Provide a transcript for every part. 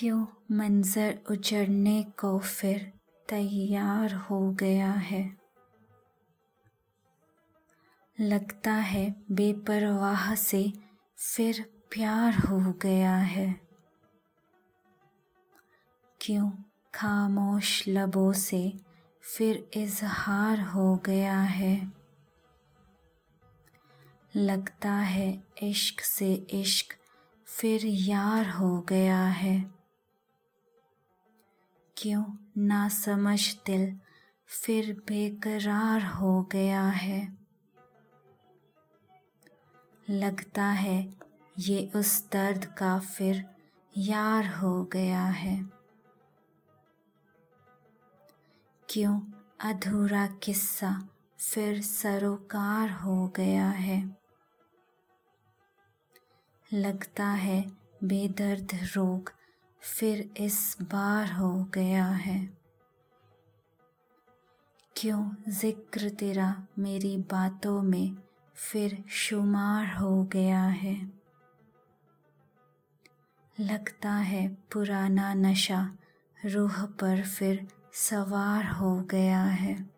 क्यों मंजर उजड़ने को फिर तैयार हो गया है? लगता है बेपरवाह से फिर प्यार हो गया है। क्यों खामोश लबों से फिर इजहार हो गया है? लगता है इश्क से इश्क फिर यार हो गया है। क्यों ना समझ दिल फिर बेकरार हो गया है। लगता है ये उस दर्द का फिर यार हो गया है। क्यों अधूरा किस्सा फिर सरोकार हो गया है। लगता है बेदर्द रोग फिर इस बार हो गया है। क्यों ज़िक्र तेरा मेरी बातों में फिर शुमार हो गया है? लगता है पुराना नशा रूह पर फिर सवार हो गया है।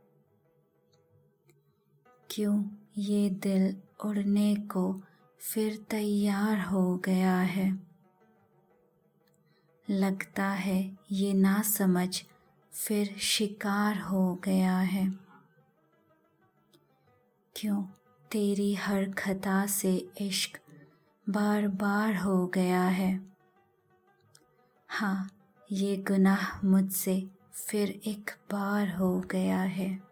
क्यों ये दिल उड़ने को फिर तैयार हो गया है? लगता है ये ना समझ फिर शिकार हो गया है। क्यों तेरी हर खता से इश्क बार बार हो गया है? हाँ ये गुनाह मुझसे फिर एक बार हो गया है।